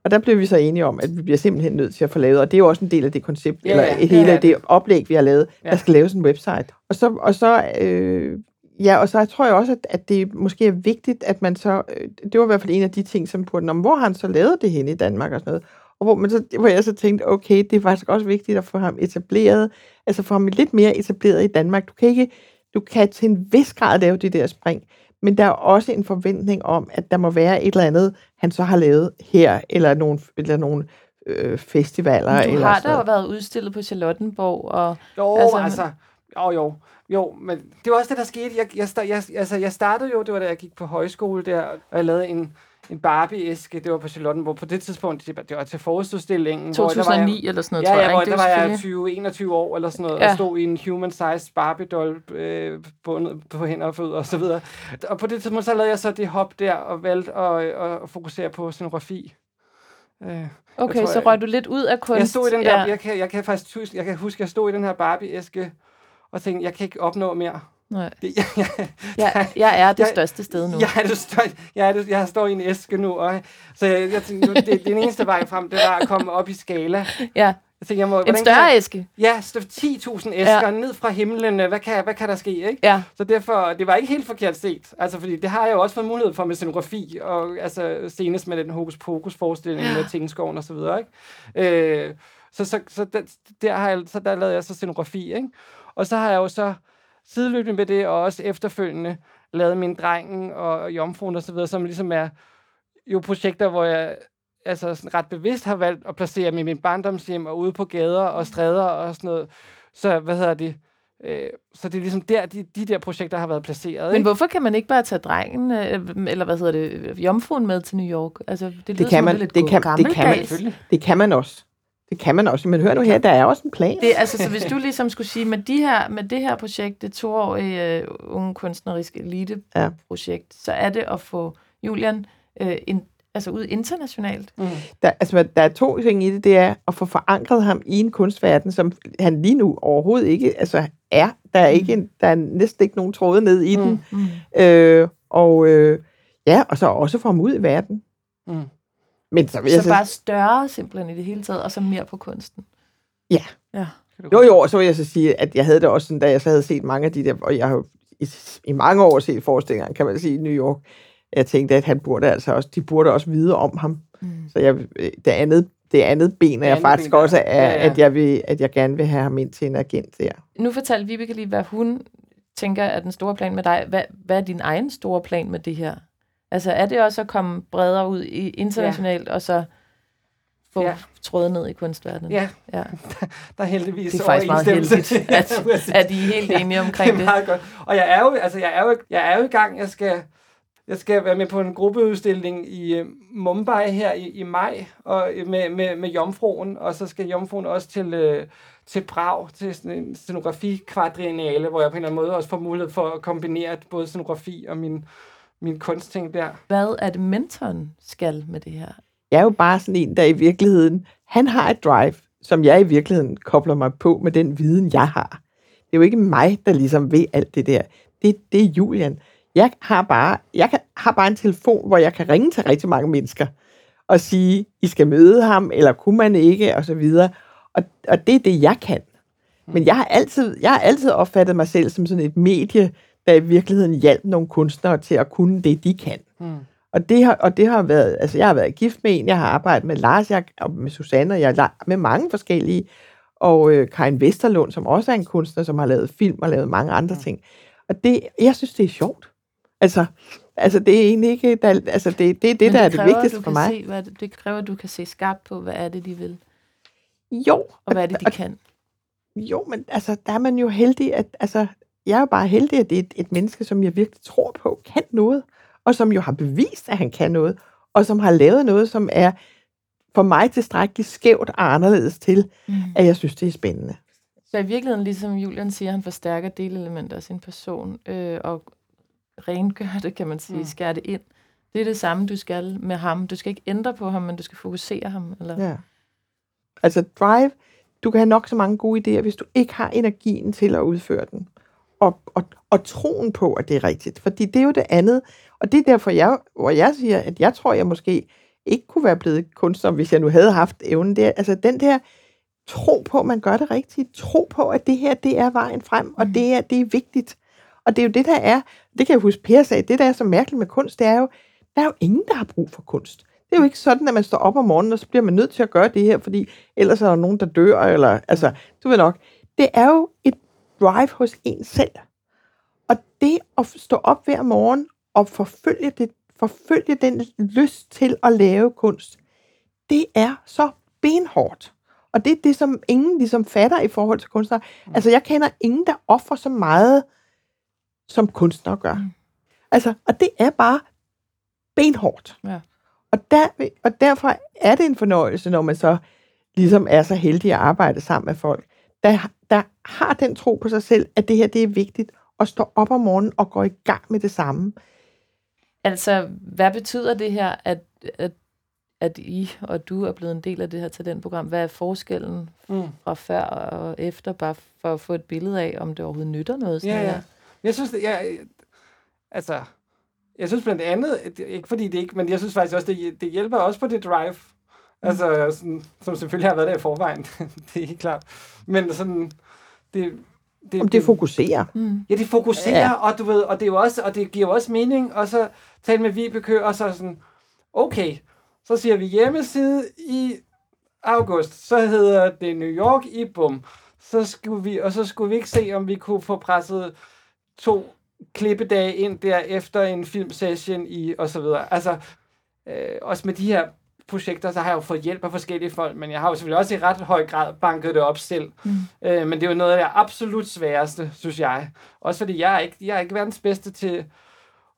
Og der blev vi så enige om, at vi bliver simpelthen nødt til at få lavet, og det er jo også en del af det koncept, ja, eller ja, hele ja, det. det oplæg, vi har lavet, ja. der skal laves en website. Og så, og så, øh, ja, og så tror jeg også, at, at det måske er vigtigt, at man så, øh, det var i hvert fald en af de ting, som på om hvor har han så lavet det hen i Danmark og sådan noget. Og hvor, man så, hvor jeg så tænkte, okay, det er faktisk også vigtigt at få ham etableret, altså få ham lidt mere etableret i Danmark. Du kan ikke, du kan til en vis grad lave det der spring, men der er også en forventning om, at der må være et eller andet, han så har lavet her, eller nogle, eller nogle øh, festivaler. Men du eller har da jo været udstillet på Charlottenborg. Og, jo, altså, altså jo, jo. Jo, men det var også det, der skete. Jeg, jeg, jeg, altså, jeg startede jo, det var da jeg gik på højskole der, og jeg lavede en, en Barbie-æske. Det var på Charlottenborg. På det tidspunkt, det var- til forestillingen. 2009 eller sådan noget, ja, tror ja, jeg. hvor ikke? der Det var jeg selvfølgelig- 20-21 år eller sådan noget, Ja. og stod i en human-sized Barbie-doll øh, bundet på hænder og fødder og så videre. Og på det tidspunkt, så lavede jeg så det hop der, og valgte at, at, at fokusere på scenografi. Øh, Okay, tror, så jeg- røg du lidt ud af kunst. jeg stod i den der, Ja. jeg, kan, jeg kan faktisk jeg kan huske, jeg stod i den her Barbie-æske, og tænkte, jeg kan ikke opnå mere. Nej. Det, jeg, jeg, Jeg, jeg er det Jeg- største sted nu. jeg, er det støj, jeg, er det, jeg står i en æske nu, og, så jeg, jeg tænkte, nu, det, den eneste vej frem, det var at komme op i skala. ja. Jeg tænkte, jeg må, En større jeg, æske. Ja, så 10.000 æsker ja. ned fra himlen. Hvad kan, hvad kan der ske, ikke? Ja. Så derfor, det var ikke helt forkert set. Altså, fordi det har jeg jo også fået mulighed for med scenografi, og altså senest med den Hokus Pokus forestilling ja. med Tingskoven og så videre, ikke? Øh, så, så, så, der, der, har jeg, så der lavede jeg så scenografi, ikke? Og så har jeg jo så sideløbende med det, og også efterfølgende, lavet min drengen og jomfruen og så videre, som ligesom er jo projekter, hvor jeg altså sådan ret bevidst har valgt at placere mig i min barndomshjem og ude på gader og stræder og sådan noget. Så hvad hedder det? Øh, så det er ligesom der, de, de der projekter har været placeret. Men ikke? hvorfor kan man ikke bare tage drengen, øh, eller hvad hedder det, jomfruen med til New York? Altså, det, lyder Det kan som man, om lidt det kan, det kan man, det kan man også. Det kan man også. Men hør nu her, der er også en plan. Det, altså, så hvis du ligesom skulle sige, med, de her, med det her projekt, det toårige uh, unge kunstneriske elite-projekt, så er det at få Julian uh, in, altså ud internationalt. Mm. Der, altså, der er to ting i det. Det er at få forankret ham i en kunstverden, som han lige nu overhovedet ikke altså, er. Der er, ikke en, der er næsten ikke nogen tråde ned i mm. den. Mm. Øh, og øh, ja, og så også få ham ud i verden. Mm. Men så vil jeg Så bare større simpelthen i det hele taget, og så mere på kunsten. Ja. Ja. Jo, jo, og så vil jeg så sige, at jeg havde det også sådan, da jeg så havde set mange af de der, og jeg har jo i, i mange år set forestillinger, kan man sige, i New York. Jeg tænkte, at han burde altså også, de burde også vide om ham. Mm. Så jeg, det, andet, det andet ben er jeg faktisk ben, også, er, Ja, ja. At, jeg vil, at jeg gerne vil have ham ind til en agent der. Nu fortalte Vibeke lige, hvad hun tænker er den store plan med dig. Hvad, hvad er din egen store plan med det her? Altså, er det også at komme bredere ud i internationalt, ja. og så få ja. Ja. trådet ned i kunstverdenen? Ja, ja. [LAUGHS] der er heldigvis Det er faktisk meget heldigt, [LAUGHS] at, Ja, at I er helt enige omkring det det. er meget godt. Og jeg er jo, altså, jeg er jo, jeg er jo i gang. Jeg skal, jeg skal være med på en gruppeudstilling i øh, Mumbai her i, i maj og øh, med, med, med Jomfruen, og så skal Jomfruen også til, øh, til Prag, til sådan en scenografi kvadriennale, hvor jeg på en eller anden måde også får mulighed for at kombinere både scenografi og min, min kunstting der. Hvad er det, mentoren skal med det her? Jeg er jo bare sådan en, der i virkeligheden, han har et drive, som jeg i virkeligheden kobler mig på med den viden, jeg har. Det er jo ikke mig, der ligesom ved alt det der. Det, det er Julian. Jeg har bare, jeg kan, har bare en telefon, hvor jeg kan ringe til rigtig mange mennesker og sige, I skal møde ham, eller kunne man ikke, og så videre. Og, og det er det, jeg kan. Men jeg har, altid, jeg har altid opfattet mig selv som sådan et medie, der i virkeligheden hjalp nogle kunstnere til at kunne det, de kan. Hmm. Og det, har, og det har været, altså jeg har været gift med en, jeg har arbejdet med Lars, jeg, og med Susanne, og jeg med mange forskellige, og øh, Karin Vesterlund, som også er en kunstner, som har lavet film og lavet mange andre ting. Og det, jeg synes, det er sjovt. Altså, altså det er egentlig ikke, der, altså det, det er det, Men der er det vigtigste du for kan mig. Se, hvad det, det kræver, at du kan se skarpt på, hvad er det, de vil, Jo, og hvad er det, de kan. Jo, men altså, der er man jo heldig, at altså, jeg er jo bare heldig, at det er et, et menneske, som jeg virkelig tror på, kan noget, og som jo har bevist, at han kan noget, og som har lavet noget, som er for mig tilstrækkeligt skævt og anderledes til, Mm. at jeg synes, det er spændende. Så i virkeligheden, ligesom Julian siger, han forstærker delelementer af sin person, øh, og rengør det, kan man sige, mm. Skærer det ind. Det er det samme, du skal med ham. Du skal ikke ændre på ham, men du skal fokusere ham. Eller? Ja. Altså drive, du kan have nok så mange gode idéer, hvis du ikke har energien til at udføre den. Og, og, og troen på, at det er rigtigt. Fordi det er jo det andet. Og det er derfor, jeg, hvor jeg siger, at jeg tror, jeg måske ikke kunne være blevet kunstner, hvis jeg nu havde haft evnen. Det er, altså den der tro på, at man gør det rigtigt. Tro på, at det her, det er vejen frem, og Mhm. det er, det er vigtigt. Og det er jo det, der er, det kan jeg huske, Per sagde, det der er så mærkeligt med kunst, det er jo, der er jo ingen, der har brug for kunst. Det er jo ikke sådan, at man står op om morgenen, og så bliver man nødt til at gøre det her, fordi ellers er der nogen, der dør, eller, altså, du ved nok. Det er jo et drive hos en selv. Og det at stå op hver morgen og forfølge, det, forfølge den lyst til at lave kunst, det er så benhårdt. Og det er det, som ingen ligesom fatter i forhold til kunstnere. Mm. Altså, jeg kender ingen, der offrer så meget, som kunstnere gør. Mm. Altså, og det er bare benhårdt. Ja. og, der, og derfor er det en fornøjelse, når man så ligesom er så heldig at arbejde sammen med folk, der, der har den tro på sig selv, at det her det er vigtigt, og står op om morgenen og går i gang med det samme. Altså, hvad betyder det her, at, at, at I og du er blevet en del af det her talentprogram? Hvad er forskellen Mm. fra før og efter, bare for at få et billede af, om det overhovedet nytter noget? Sådan Ja, ja. Jeg synes, det, jeg, altså, jeg synes blandt andet, ikke fordi det ikke, men jeg synes faktisk også, det, det hjælper også på det drive. Altså, sådan, som selvfølgelig har været der i forvejen. [LAUGHS] det er helt klart. Men sådan, det, det, Om det fokuserer. Mm. Ja, det fokuserer, ja. og du ved, og det er jo også, og det giver jo også mening, og så tale med Vibeke, og så sådan, okay, så siger vi hjemmeside i august, så hedder det New York i bum. Så skulle vi, og så skulle vi ikke se, om vi kunne få presset to klippedage ind der efter en filmsession i, og så videre. Altså, øh, også med de her projekter, så har jeg jo fået hjælp af forskellige folk, men jeg har jo selvfølgelig også i ret høj grad banket det op selv. Mm. Øh, men det er jo noget af det absolut sværeste, synes jeg. Også fordi jeg er ikke, jeg er ikke verdens bedste til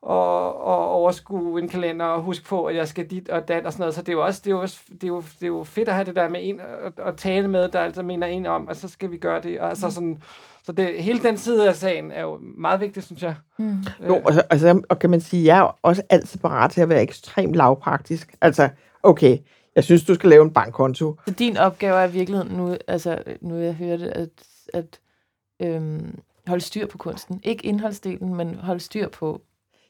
at, at overskue en kalender og huske på, at jeg skal dit og dat og sådan noget. Så det er jo også, det er jo, det er jo, det er jo fedt at have det der med en at, at tale med, der altså mener en om, at så skal vi gøre det. Og altså sådan, så det, hele den side af sagen er jo meget vigtig, synes jeg. Mm. Jo, og, så- altså, og kan man sige, jeg er også altid parat til at være ekstremt lavpraktisk. Altså, okay, jeg synes, du skal lave en bankkonto. Så din opgave er i virkeligheden nu, altså nu jeg hørte, at, at øhm, holde styr på kunsten. Ikke indholdsdelen, men holde styr på.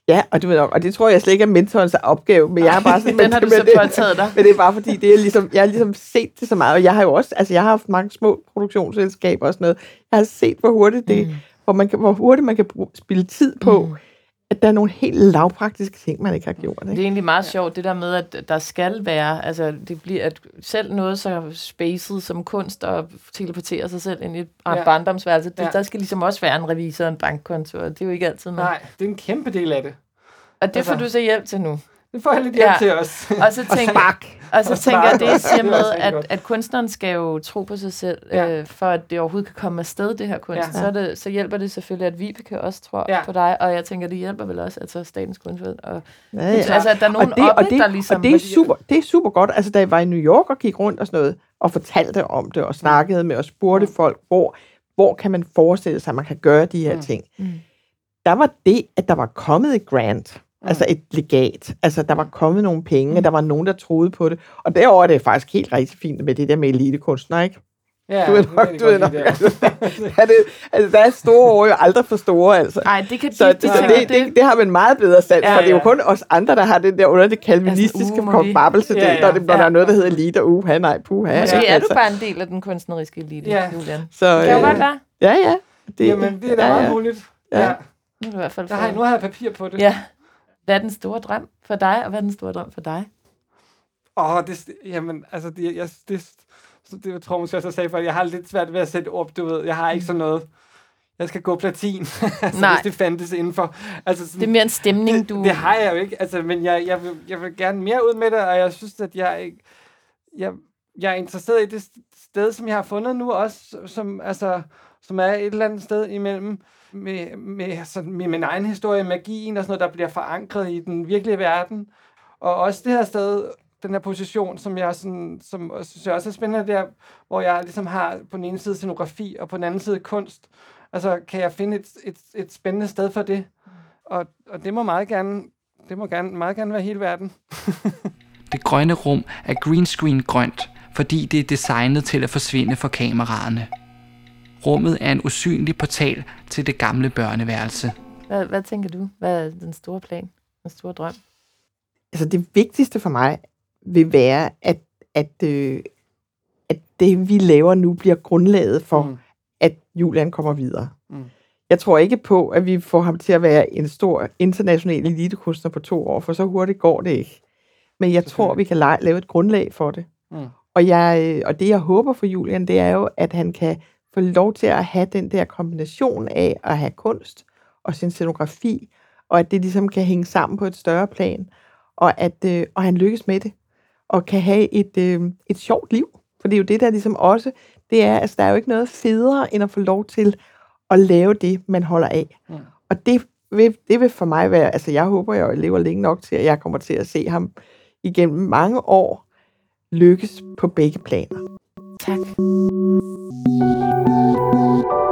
Ja, og du ved og det tror jeg slet ikke er mentorens opgave, men jeg er bare [LAUGHS] sådan... Den har du så det- påtaget dig. Men det er bare fordi, det er ligesom, jeg har ligesom set det så meget, og jeg har jo også, altså jeg har haft mange små produktionsselskaber og sådan noget. Jeg har set, hvor hurtigt det, mm. hvor, man kan, hvor hurtigt man kan bruge, spille tid på, mm. At der er nogle helt lavpraktiske ting, man ikke har gjort. Det Ikke? er egentlig meget sjovt, det der med, at der skal være, altså det bliver, at selv noget så spacet som kunst og teleportere sig selv ind i et ja. Barndomsværelse, det, Ja. der skal ligesom også være en revisor og en bankkonto, og det er jo ikke altid med. Nej, det er en kæmpe del af det. Og det får altså- du så hjælp til nu. Det får jeg lidt hjælp Ja. til os. Og så [LAUGHS] tænker, Spark! og så Og tænker jeg, det siger er med, at, at kunstneren skal jo tro på sig selv, Ja. øh, for at det overhovedet kan komme afsted, det her kunst. Ja. Så, er det, så hjælper det selvfølgelig, at Vibeke også tror Ja. på dig, og jeg tænker, det hjælper vel også, altså Statens Kunstfond. Og, Ja, ja. Altså, at der er nogen og det, oppe, og det, der ligesom... og det er, super, det er super godt. Altså, da jeg var i New York og gik rundt og sådan noget, og fortalte om det, og snakkede med, og spurgte folk, hvor, hvor kan man forestille sig, at man kan gøre de her Mm. ting. Mm. Der var det, at der var kommet et grant, altså et legat. Altså, der var kommet nogle penge, og der var nogen, der troede på det. Og derover er det faktisk helt rigtig fint med det der med elitekunstnere, ikke? Ja, Du ved det nok, du ved nok. godt lide, det. [LAUGHS] er det, altså, der er store ord jo aldrig for store, altså. Nej, det kan de, Så de det, tænker, det, det, det har man meget bedre sat, Ja, ja, for det er jo ja. kun os andre, der har den der under det kalvinistiske Altså, uh, forbabbelse, Ja, ja. når, det, når Ja. der er noget, der hedder elite, og uha, nej, puha. Måske ja, er du altså. bare en del af den kunstneriske elite, Ja. Julian. Så, Det kan jo øh, godt være. Ja, ja. Det, Jamen, det er da ja, meget ja. muligt. Ja. Ja. Nu er i hvert fald Der har nu har jeg papir på det. Ja. Hvad er den store drøm for dig, og hvad er den store drøm for dig? Åh, det, jamen, altså, det, jeg, det, så det jeg tror jeg måske også, jeg sagde, for jeg har lidt svært ved at sætte op, du ved. Jeg har ikke sådan noget, jeg skal gå platin, [LAUGHS] altså, Nej. hvis det fandtes indenfor. Altså, sådan, Det er mere en stemning, du... det, det har jeg jo ikke, altså, men jeg, jeg, vil, jeg vil gerne mere ud med det, og jeg synes, at jeg, ikke- jeg, jeg er interesseret i det sted, som jeg har fundet nu også, som, altså, som er et eller andet sted imellem med, med, sådan, med min egen historie, magien og sådan noget, der bliver forankret i den virkelige verden. Og også det her sted, den her position, som jeg sådan, som synes jeg også er spændende der, hvor jeg ligesom har på den ene side scenografi, og på den anden side kunst. Altså, kan jeg finde et, et, et spændende sted for det? Og, og det må meget gerne, det må gerne, meget gerne være hele verden. [LAUGHS] Det grønne rum er greenscreen grønt, fordi det er designet til at forsvinde for kameraerne. Rummet er en usynlig portal til det gamle børneværelse. Hvad, hvad tænker du? Hvad er den store plan? Den store drøm? altså det vigtigste for mig vil være, at, at, øh, at det, vi laver nu, bliver grundlaget for, Mm. at Julian kommer videre. Mm. Jeg tror ikke på, at vi får ham til at være en stor international elitekunstner på to år, for så hurtigt går det ikke. Men jeg tror, vi kan la- lave et grundlag for det. Mm. Og, jeg, øh, og det, jeg håber for Julian, det er jo, at han kan få lov til at have den der kombination af at have kunst og sin scenografi, og at det ligesom kan hænge sammen på et større plan, og at øh, og han lykkes med det, og kan have et, øh, et sjovt liv. For det er jo det, der ligesom også, det er, altså der er jo ikke noget federe, end at få lov til at lave det, man holder af. Mm. Og det vil, det vil for mig være, altså jeg håber, jeg lever længe nok til, at jeg kommer til at se ham igennem mange år lykkes på begge planer. Tak. thank you